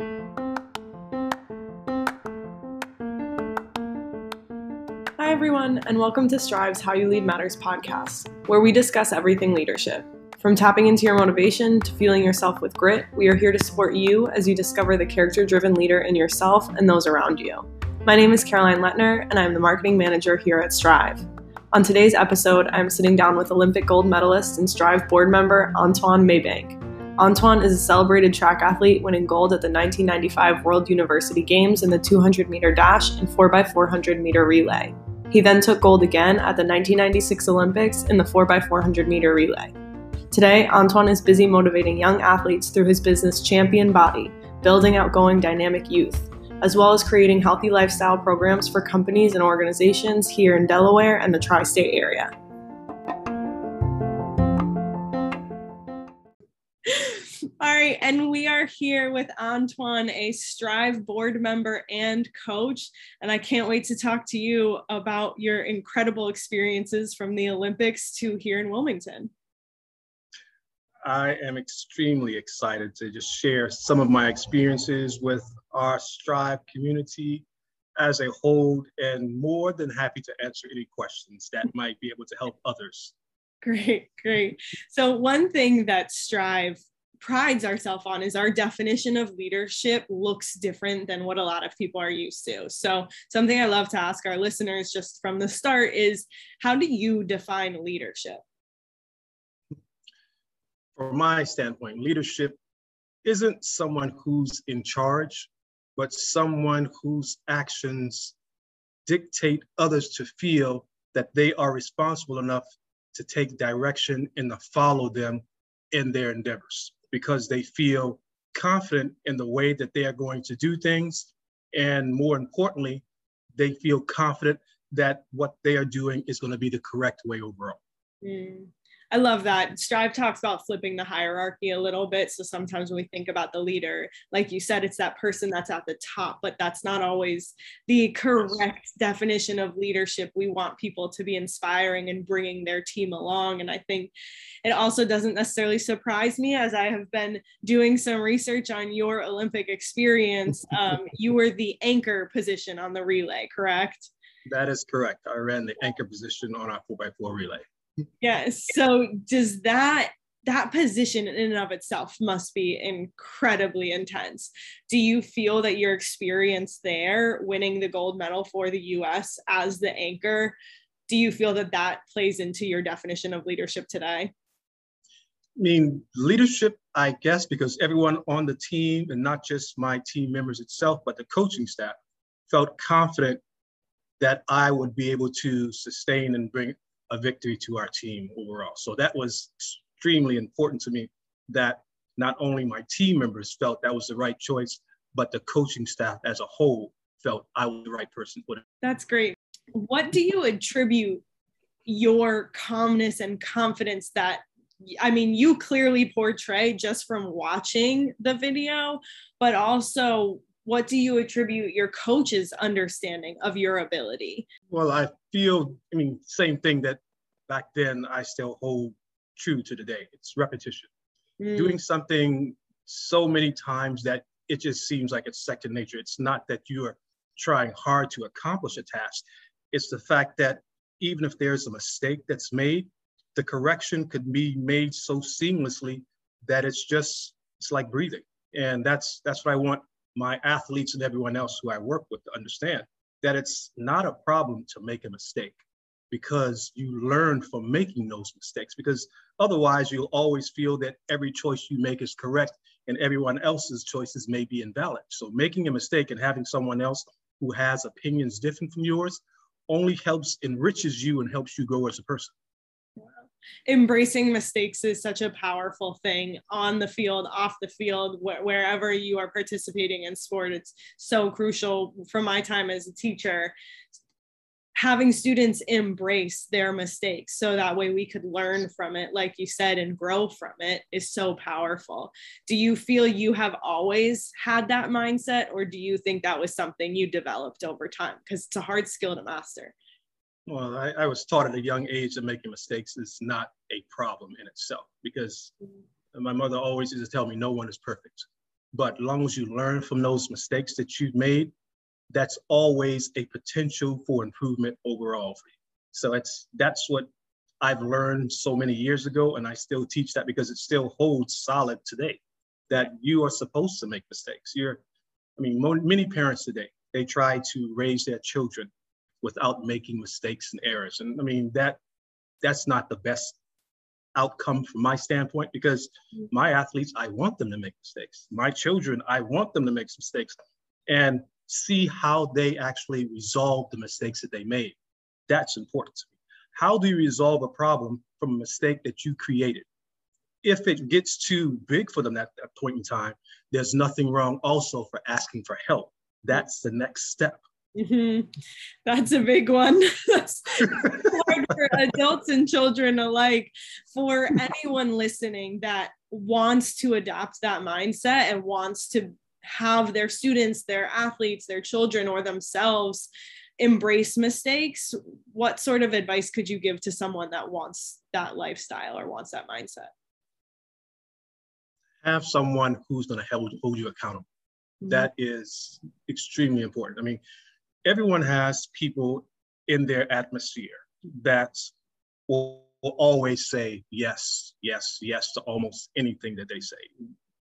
Hi, everyone, and welcome to Strive's How You Lead Matters podcast, where we discuss everything leadership. From tapping into your motivation to fueling yourself with grit, we are here to support you as you discover the character driven leader in yourself and those around you. My name is Caroline Letner, and I'm the marketing manager here at Strive. On today's episode, I'm sitting down with Olympic gold medalist and Strive board member Anthuan Maybank. Anthuan is a celebrated track athlete, winning gold at the 1995 World University Games in the 200 meter dash and 4x400 meter relay. He then took gold again at the 1996 Olympics in the 4x400 meter relay. Today, Anthuan is busy motivating young athletes through his business Champion Body, building outgoing dynamic youth, as well as creating healthy lifestyle programs for companies and organizations here in Delaware and the tri state area. All right, and we are here with Anthuan, a Strive board member and coach. And I can't wait to talk to you about your incredible experiences from the Olympics to here in Wilmington. I am extremely excited to just share some of my experiences with our Strive community as a whole, and more than happy to answer any questions that might be able to help others. Great, great. So, one thing that Strive prides ourselves on is our definition of leadership looks different than what a lot of people are used to. So, something I love to ask our listeners just from the start is how do you define leadership? from my standpoint, leadership isn't someone who's in charge, but someone whose actions dictate others to feel that they are responsible enough to take direction and to follow them in their endeavors because they feel confident in the way that they are going to do things. And more importantly, they feel confident that what they are doing is going to be the correct way overall. Mm. I love that. Strive talks about flipping the hierarchy a little bit. So sometimes when we think about the leader, like you said, it's that person that's at the top, but that's not always the correct definition of leadership. We want people to be inspiring and bringing their team along. And I think it also doesn't necessarily surprise me as I have been doing some research on your Olympic experience. Um, you were the anchor position on the relay, correct? That is correct. I ran the anchor position on our 4x4 relay yes so does that that position in and of itself must be incredibly intense. Do you feel that your experience there, winning the gold medal for the US as the anchor, do you feel that that plays into your definition of leadership today? I mean, leadership, I guess, because everyone on the team, and not just my team members itself, but the coaching staff, felt confident that I would be able to sustain and bring a victory to our team overall. So that was extremely important to me that not only my team members felt that was the right choice, but the coaching staff as a whole felt I was the right person for it. That's great. What do you attribute your calmness and confidence that I mean, you clearly portray just from watching the video, but also what do you attribute your coach's understanding of your ability? Well, I feel, I mean, same thing that back then I still hold true to today. It's repetition. Mm. Doing something so many times that it just seems like it's second nature. It's not that you're trying hard to accomplish a task. It's the fact that even if there's a mistake that's made, the correction could be made so seamlessly that it's just it's like breathing. And that's that's what I want my athletes and everyone else who I work with to understand that it's not a problem to make a mistake because you learn from making those mistakes because otherwise you'll always feel that every choice you make is correct and everyone else's choices may be invalid. So making a mistake and having someone else who has opinions different from yours only helps enriches you and helps you grow as a person embracing mistakes is such a powerful thing on the field, off the field, wh- wherever you are participating in sport. It's so crucial from my time as a teacher. Having students embrace their mistakes so that way we could learn from it, like you said, and grow from it is so powerful. Do you feel you have always had that mindset, or do you think that was something you developed over time? Because it's a hard skill to master. Well, I, I, was taught at a young age that making mistakes is not a problem in itself because my mother always used to tell me no one is perfect. but as long as you learn from those mistakes that you've made, that's always a potential for improvement overall for you. So it's that's what I've learned so many years ago, and I still teach that because it still holds solid today. That you are supposed to make mistakes. You're, I mean, many parents today they try to raise their children without making mistakes and errors, and I mean that that's not the best outcome from my standpoint because mm-hmm. my athletes, I want them to make mistakes. My children, I want them to make mistakes and see how they actually resolve the mistakes that they made. That's important to me. How do you resolve a problem from a mistake that you created? If it gets too big for them at that point in time, there's nothing wrong also for asking for help. That's the next step. Mm-hmm. That's a big one. That's hard for adults and children alike. For anyone listening that wants to adopt that mindset and wants to have their students, their athletes, their children, or themselves embrace mistakes, what sort of advice could you give to someone that wants that lifestyle or wants that mindset? Have someone who's going to hold, hold you accountable. Mm-hmm. That is extremely important. I mean, everyone has people in their atmosphere that will, will always say yes, yes, yes to almost anything that they say.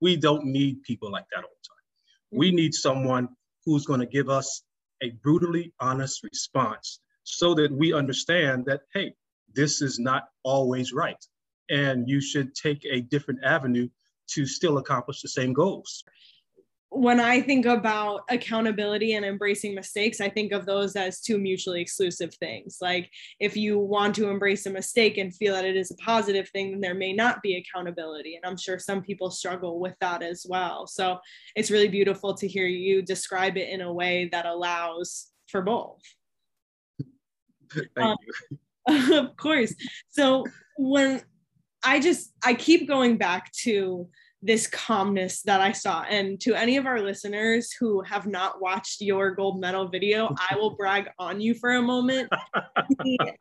We don't need people like that all the time. We need someone who's going to give us a brutally honest response so that we understand that, hey, this is not always right. And you should take a different avenue to still accomplish the same goals when I think about accountability and embracing mistakes, I think of those as two mutually exclusive things. Like if you want to embrace a mistake and feel that it is a positive thing, then there may not be accountability. And I'm sure some people struggle with that as well. So it's really beautiful to hear you describe it in a way that allows for both. Um, of course. So when I just I keep going back to this calmness that I saw. And to any of our listeners who have not watched your gold medal video, I will brag on you for a moment. the,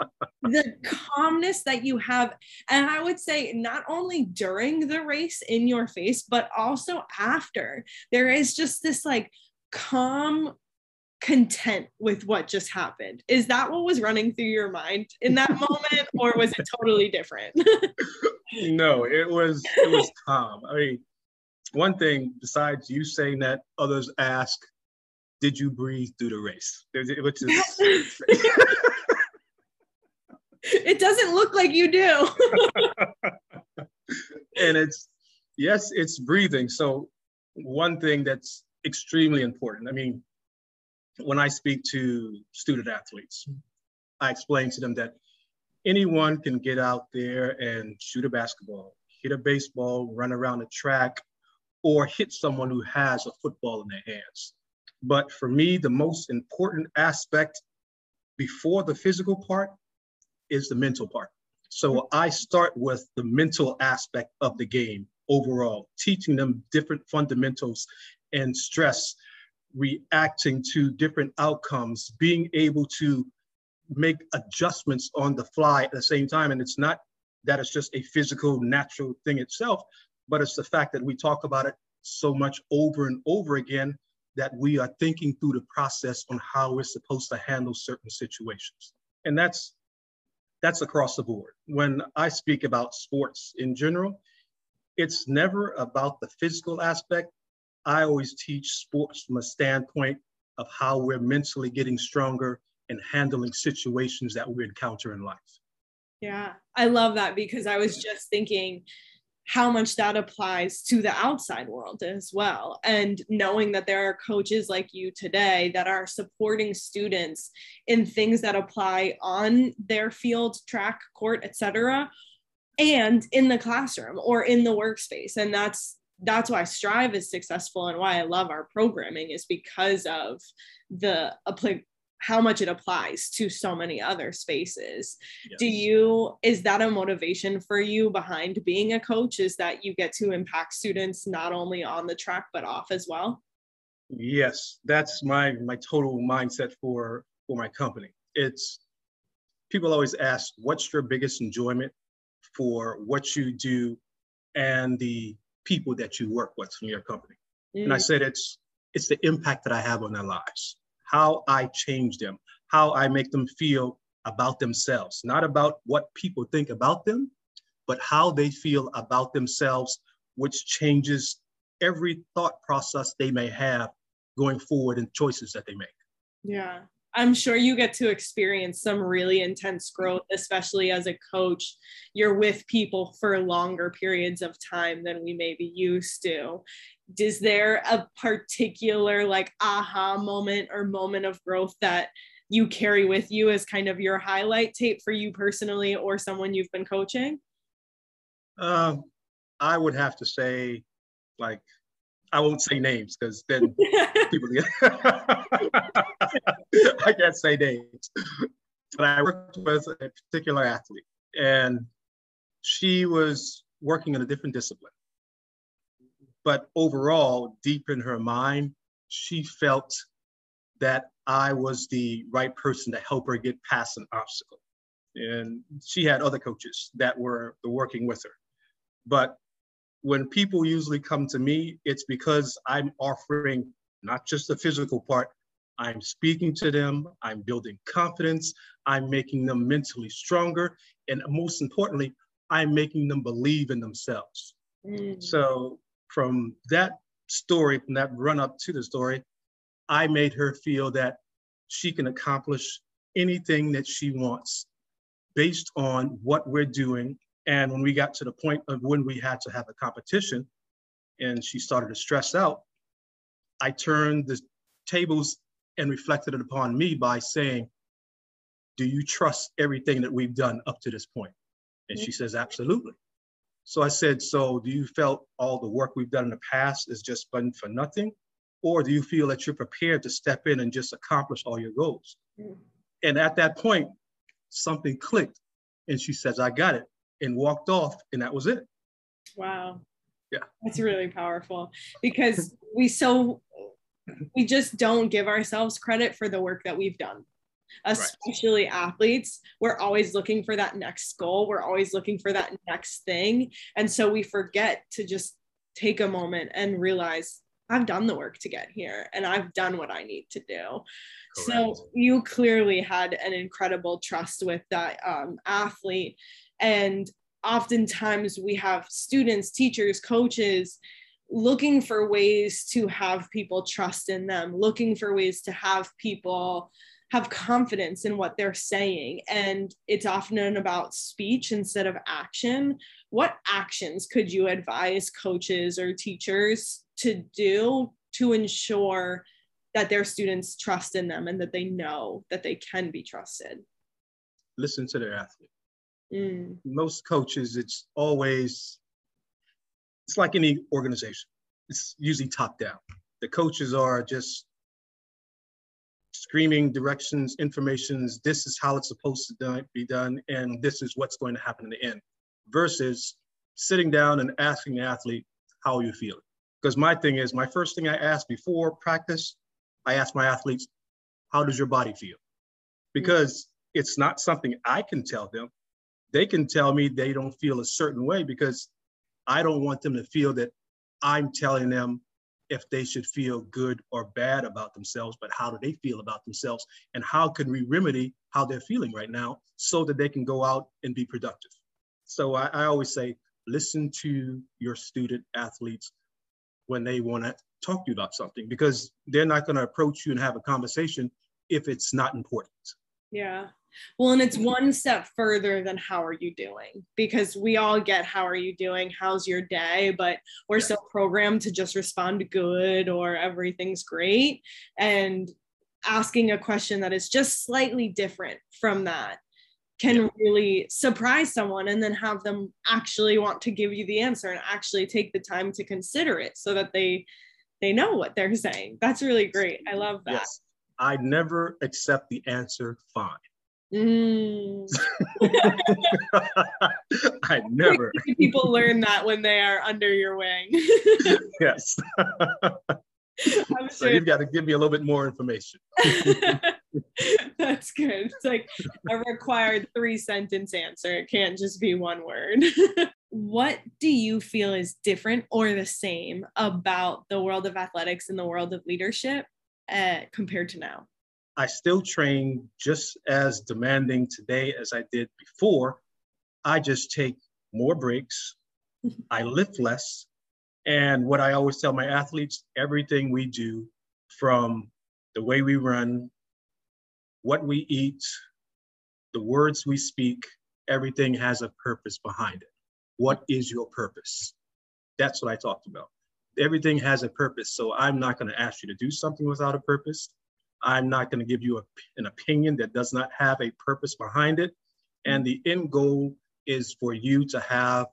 the, calmness that you have, and I would say not only during the race in your face, but also after, there is just this like calm content with what just happened. Is that what was running through your mind in that moment, or was it totally different? no, it was it was calm. I mean, one thing besides you saying that, others ask, "Did you breathe through the race?" Which is. it doesn't look like you do. and it's yes, it's breathing. So one thing that's extremely important. I mean, when I speak to student athletes, I explain to them that anyone can get out there and shoot a basketball, hit a baseball, run around the track, or hit someone who has a football in their hands. But for me, the most important aspect before the physical part is the mental part. So I start with the mental aspect of the game overall, teaching them different fundamentals and stress reacting to different outcomes, being able to make adjustments on the fly at the same time. And it's not that it's just a physical, natural thing itself, but it's the fact that we talk about it so much over and over again that we are thinking through the process on how we're supposed to handle certain situations. And that's that's across the board. When I speak about sports in general, it's never about the physical aspect, I always teach sports from a standpoint of how we're mentally getting stronger and handling situations that we encounter in life. Yeah, I love that because I was just thinking how much that applies to the outside world as well. And knowing that there are coaches like you today that are supporting students in things that apply on their field, track, court, etc., and in the classroom or in the workspace. And that's that's why strive is successful and why i love our programming is because of the how much it applies to so many other spaces. Yes. do you is that a motivation for you behind being a coach is that you get to impact students not only on the track but off as well? Yes that's my my total mindset for for my company. It's people always ask what's your biggest enjoyment for what you do and the people that you work with from your company. Mm. And I mm. said, it's it's the impact that I have on their lives, how I change them, how I make them feel about themselves, not about what people think about them, but how they feel about themselves, which changes every thought process they may have going forward and choices that they make. Yeah. I'm sure you get to experience some really intense growth, especially as a coach. You're with people for longer periods of time than we may be used to. Is there a particular like aha moment or moment of growth that you carry with you as kind of your highlight tape for you personally or someone you've been coaching? Uh, I would have to say, like, I won't say names because then people. I can't say names. But I worked with a particular athlete, and she was working in a different discipline. But overall, deep in her mind, she felt that I was the right person to help her get past an obstacle. And she had other coaches that were working with her. But when people usually come to me, it's because I'm offering not just the physical part, I'm speaking to them, I'm building confidence, I'm making them mentally stronger, and most importantly, I'm making them believe in themselves. Mm. So, from that story, from that run up to the story, I made her feel that she can accomplish anything that she wants based on what we're doing and when we got to the point of when we had to have a competition and she started to stress out, I turned the tables and reflected it upon me by saying, Do you trust everything that we've done up to this point? And she says, Absolutely. So I said, So do you felt all the work we've done in the past is just fun for nothing? Or do you feel that you're prepared to step in and just accomplish all your goals? Mm. And at that point, something clicked. And she says, I got it and walked off, and that was it. Wow. Yeah. That's really powerful because we so we just don't give ourselves credit for the work that we've done especially right. athletes we're always looking for that next goal we're always looking for that next thing and so we forget to just take a moment and realize I've done the work to get here and I've done what I need to do. Correct. So you clearly had an incredible trust with that um, athlete. And oftentimes we have students, teachers, coaches looking for ways to have people trust in them, looking for ways to have people have confidence in what they're saying. And it's often about speech instead of action. What actions could you advise coaches or teachers to do to ensure that their students trust in them and that they know that they can be trusted? Listen to their athlete. Mm. Most coaches, it's always, it's like any organization, it's usually top down. The coaches are just screaming directions, informations, this is how it's supposed to be done, and this is what's going to happen in the end, versus sitting down and asking the athlete, how are you feeling? Because my thing is, my first thing I ask before practice, I ask my athletes, how does your body feel? Because it's not something I can tell them they can tell me they don't feel a certain way because I don't want them to feel that I'm telling them if they should feel good or bad about themselves, but how do they feel about themselves? And how can we remedy how they're feeling right now so that they can go out and be productive? So I, I always say, listen to your student athletes when they want to talk to you about something because they're not going to approach you and have a conversation if it's not important. Yeah. Well, and it's one step further than how are you doing? Because we all get how are you doing? How's your day? But we're so programmed to just respond good or everything's great. And asking a question that is just slightly different from that can really surprise someone and then have them actually want to give you the answer and actually take the time to consider it so that they they know what they're saying. That's really great. I love that. Yes. I never accept the answer fine. Mm. I never. People learn that when they are under your wing. yes. so you've got to give me a little bit more information. That's good. It's like a required three sentence answer. It can't just be one word. what do you feel is different or the same about the world of athletics and the world of leadership uh, compared to now? I still train just as demanding today as I did before. I just take more breaks, I lift less. And what I always tell my athletes everything we do from the way we run, what we eat, the words we speak, everything has a purpose behind it. What is your purpose? That's what I talked about. Everything has a purpose. So I'm not going to ask you to do something without a purpose. I'm not going to give you a, an opinion that does not have a purpose behind it. And the end goal is for you to have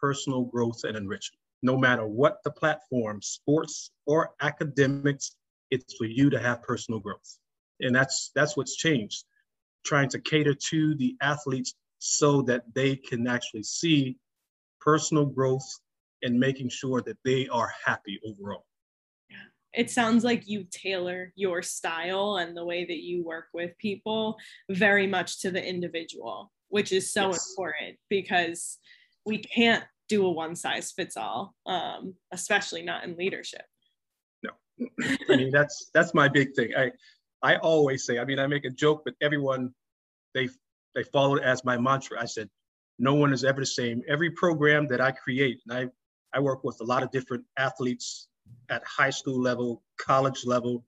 personal growth and enrichment. No matter what the platform, sports or academics, it's for you to have personal growth. And that's that's what's changed. Trying to cater to the athletes so that they can actually see personal growth and making sure that they are happy overall. Yeah. It sounds like you tailor your style and the way that you work with people very much to the individual, which is so yes. important because we can't do a one size fits all, um, especially not in leadership. No, I mean that's that's my big thing. I I always say. I mean, I make a joke, but everyone they they follow it as my mantra. I said, no one is ever the same. Every program that I create, and I, I work with a lot of different athletes at high school level, college level,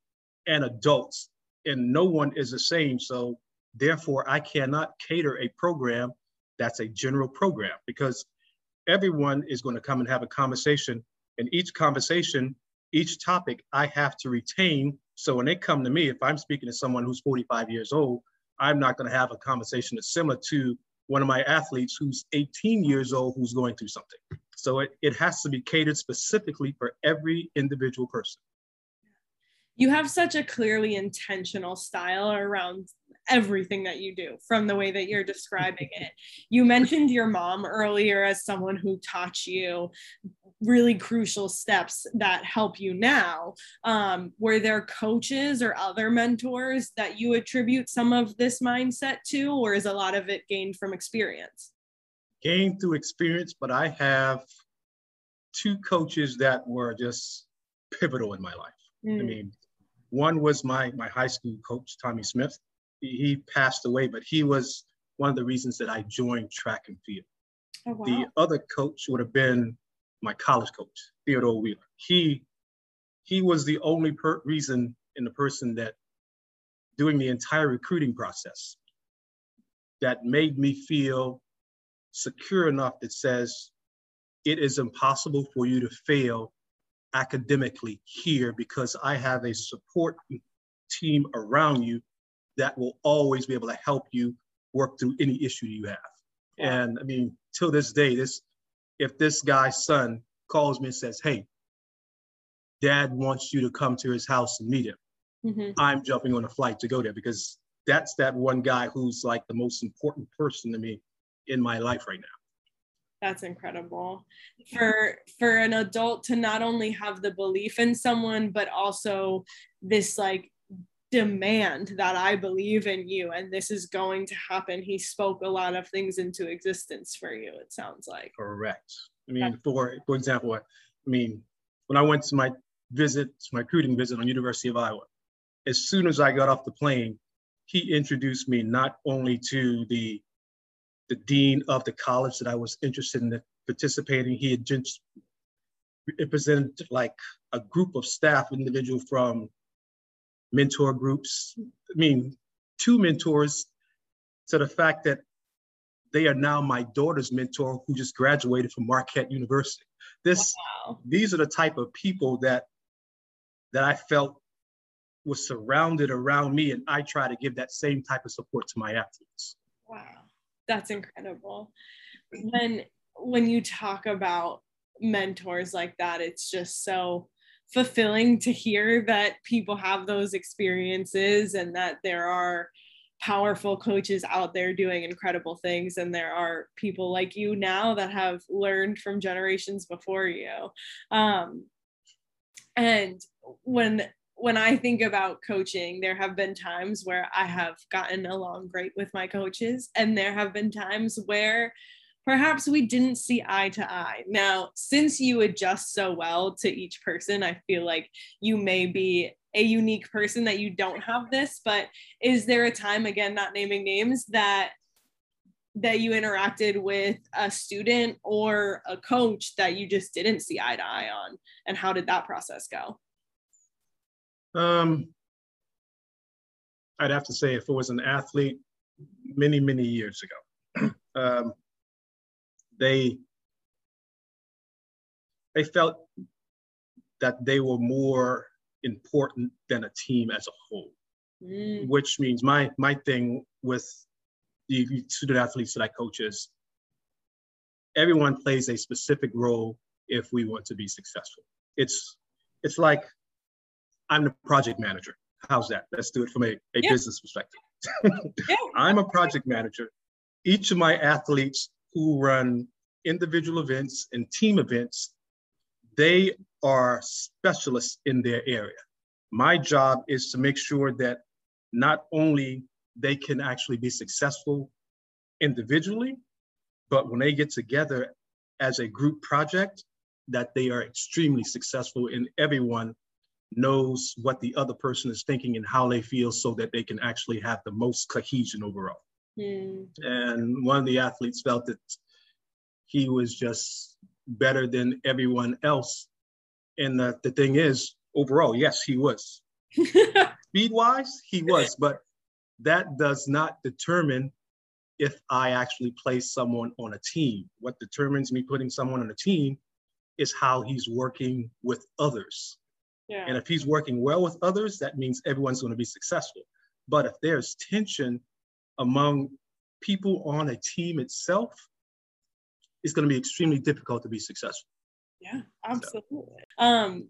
and adults, and no one is the same. So therefore, I cannot cater a program that's a general program because everyone is going to come and have a conversation. And each conversation, each topic, I have to retain. So when they come to me, if I'm speaking to someone who's 45 years old, I'm not going to have a conversation that's similar to one of my athletes who's 18 years old who's going through something. So it, it has to be catered specifically for every individual person. You have such a clearly intentional style around everything that you do from the way that you're describing it. You mentioned your mom earlier as someone who taught you really crucial steps that help you now. Um, were there coaches or other mentors that you attribute some of this mindset to, or is a lot of it gained from experience? Gained through experience, but I have two coaches that were just pivotal in my life. Mm. I mean, one was my my high school coach, Tommy Smith. He, passed away, but he was one of the reasons that I joined track and field. Oh, wow. The other coach would have been my college coach, Theodore Wheeler. He he was the only per- reason in the person that doing the entire recruiting process that made me feel secure enough that says it is impossible for you to fail academically here because I have a support team around you that will always be able to help you work through any issue you have. And I mean, till this day, this if this guy's son calls me and says, Hey, dad wants you to come to his house and meet him, mm-hmm. I'm jumping on a flight to go there because that's that one guy who's like the most important person to me in my life right now that's incredible for for an adult to not only have the belief in someone but also this like demand that I believe in you and this is going to happen. He spoke a lot of things into existence for you, it sounds like. Correct. I mean, for for example, I mean, when I went to my visit, my recruiting visit on University of Iowa, as soon as I got off the plane, he introduced me not only to the the dean of the college that I was interested in participating. He had just represented like a group of staff individual from mentor groups. I mean, two mentors to the fact that they are now my daughter's mentor who just graduated from Marquette University. This, wow. these are the type of people that that I felt was surrounded around me, and I try to give that same type of support to my athletes. Wow, that's incredible. When when you talk about mentors like that, it's just so fulfilling to hear that people have those experiences and that there are powerful coaches out there doing incredible things. And there are people like you now that have learned from generations before you. Um, and when when i think about coaching there have been times where i have gotten along great with my coaches. And there have been times where perhaps we didn't see eye to eye. Now, since you adjust so well to each person, I feel like you may be a unique person that you don't have this, but is there a time again not naming names that that you interacted with a student or a coach that you just didn't see eye to eye on and how did that process go? Um I'd have to say if it was an athlete many many years ago. um, they they felt that they were more important than a team as a whole mm. which means my my thing with the student athletes that i coach is everyone plays a specific role if we want to be successful it's it's like i'm the project manager how's that let's do it from a, a yeah. business perspective yeah. i'm a project manager each of my athletes who run individual events and team events, they are specialists in their area. My job is to make sure that not only they can actually be successful individually, but when they get together as a group project, that they are extremely successful and everyone knows what the other person is thinking and how they feel so that they can actually have the most cohesion overall. Mm. And one of the athletes felt that he was just better than everyone else. And the, the thing is, overall, yes, he was. Speed wise, he was, but that does not determine if I actually place someone on a team. What determines me putting someone on a team is how he's working with others. Yeah. And if he's working well with others, that means everyone's going to be successful. But if there's tension among people on a team itself, it's going to be extremely difficult to be successful. Yeah, absolutely. So. Um,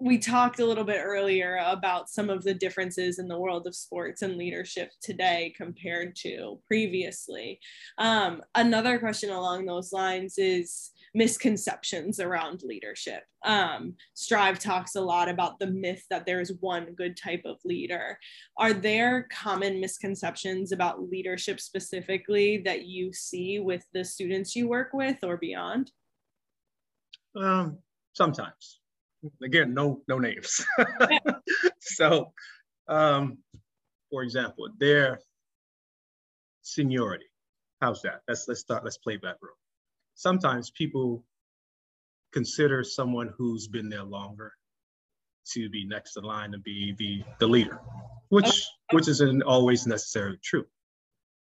we talked a little bit earlier about some of the differences in the world of sports and leadership today compared to previously. Um, another question along those lines is misconceptions around leadership. Um, Strive talks a lot about the myth that there is one good type of leader. Are there common misconceptions about leadership specifically that you see with the students you work with or beyond? Um, sometimes. Again, no no names. so, um, for example, their seniority. How's that? Let's let's start. Let's play that role sometimes people consider someone who's been there longer to be next in line to be the, the leader, which which isn't always necessarily true.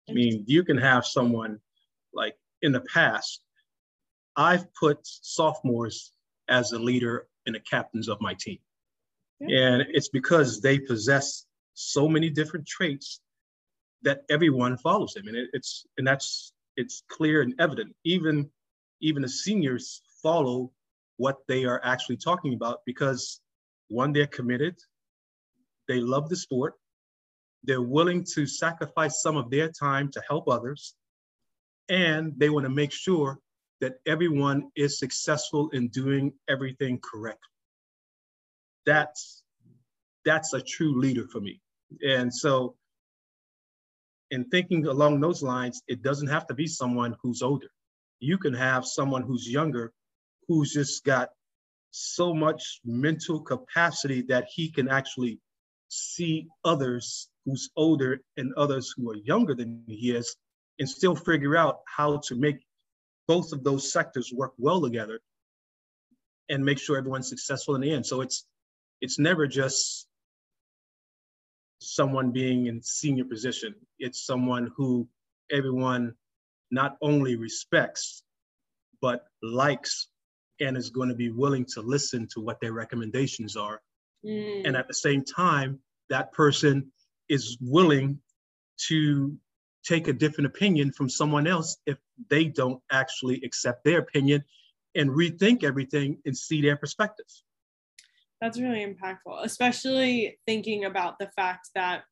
I mean, you can have someone like in the past, I've put sophomores as the leader and the captains of my team. And it's because they possess so many different traits that everyone follows them. And it, it's and that's it's clear and evident. Even even the seniors follow what they are actually talking about because one, they're committed, they love the sport, they're willing to sacrifice some of their time to help others, and they want to make sure that everyone is successful in doing everything correctly. That's that's a true leader for me. And so in thinking along those lines, it doesn't have to be someone who's older. You can have someone who's younger who's just got so much mental capacity that he can actually see others who's older and others who are younger than he is and still figure out how to make both of those sectors work well together and make sure everyone's successful in the end. So it's it's never just someone being in senior position. It's someone who everyone not only respects, but likes and is going to be willing to listen to what their recommendations are. Mm. And at the same time, that person is willing to take a different opinion from someone else if they don't actually accept their opinion and rethink everything and see their perspectives. That's really impactful, especially thinking about the fact that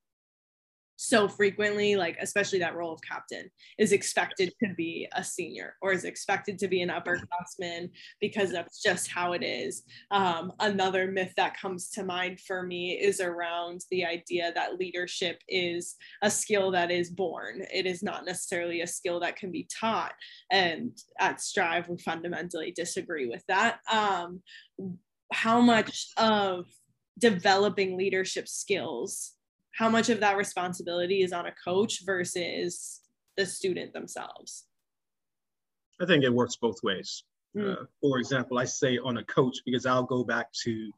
so frequently, like especially that role of captain, is expected to be a senior or is expected to be an upperclassman because that's just how it is. Um, another myth that comes to mind for me is around the idea that leadership is a skill that is born. It is not necessarily a skill that can be taught. And at Strive, we fundamentally disagree with that. Um, how much of developing leadership skills how much of that responsibility is on a coach versus the student themselves? I think it works both ways. Mm. Uh, for example, I say on a coach because I'll go back to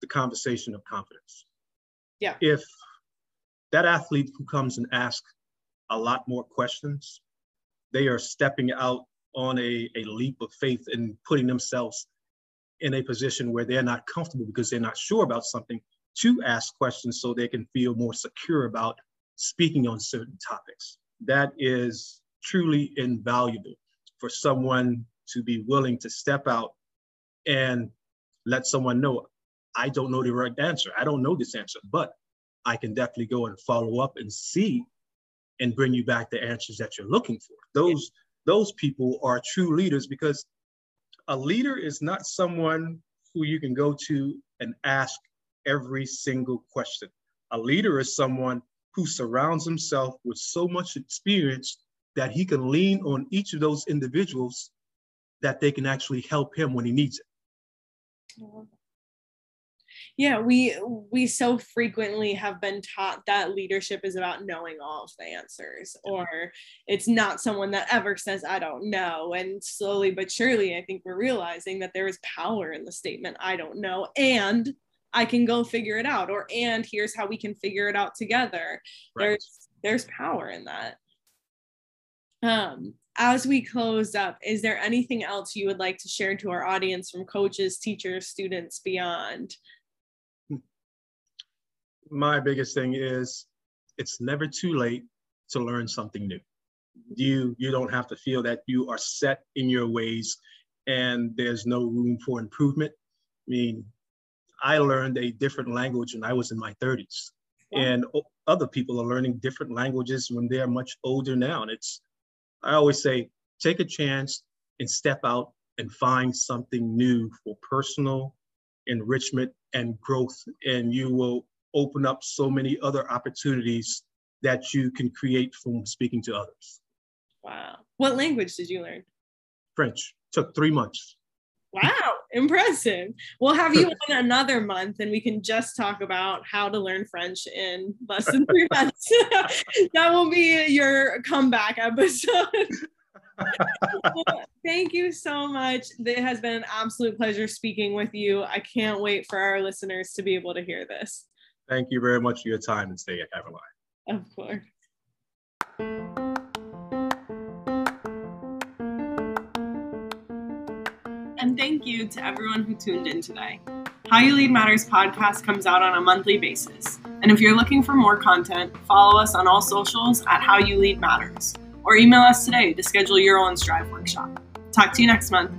the conversation of confidence. Yeah. If that athlete who comes and asks a lot more questions, they are stepping out on a, a leap of faith and putting themselves in a position where they're not comfortable because they're not sure about something to ask questions so they can feel more secure about speaking on certain topics. That is truly invaluable for someone to be willing to step out and let someone know I don't know the right answer. I don't know this answer, but I can definitely go and follow up and see and bring you back the answers that you're looking for. Those those people are true leaders because a leader is not someone who you can go to and ask every single question. A leader is someone who surrounds himself with so much experience that he can lean on each of those individuals that they can actually help him when he needs it. Yeah, we we so frequently have been taught that leadership is about knowing all of the answers or it's not someone that ever says I don't know and slowly but surely I think we're realizing that there is power in the statement I don't know and I can go figure it out or and here's how we can figure it out together. Right. There's there's power in that. Um as we close up, is there anything else you would like to share to our audience from coaches, teachers, students, beyond? My biggest thing is it's never too late to learn something new. You you don't have to feel that you are set in your ways and there's no room for improvement. I mean, I learned a different language when I was in my 30s. Wow. And other people are learning different languages when they're much older now. And it's, I always say, take a chance and step out and find something new for personal enrichment and growth. And you will open up so many other opportunities that you can create from speaking to others. Wow. What language did you learn? French. Took three months. Wow, impressive. We'll have you on another month and we can just talk about how to learn French in less than three months. that will be your comeback episode. thank you so much. It has been an absolute pleasure speaking with you. I can't wait for our listeners to be able to hear this. Thank you very much for your time and stay at Caroline. Of course. and thank you to everyone who tuned in today. How You Lead Matters podcast comes out on a monthly basis. And if you're looking for more content, follow us on all socials at How You Lead Matters or email us today to schedule your own Strive workshop. Talk to you next month.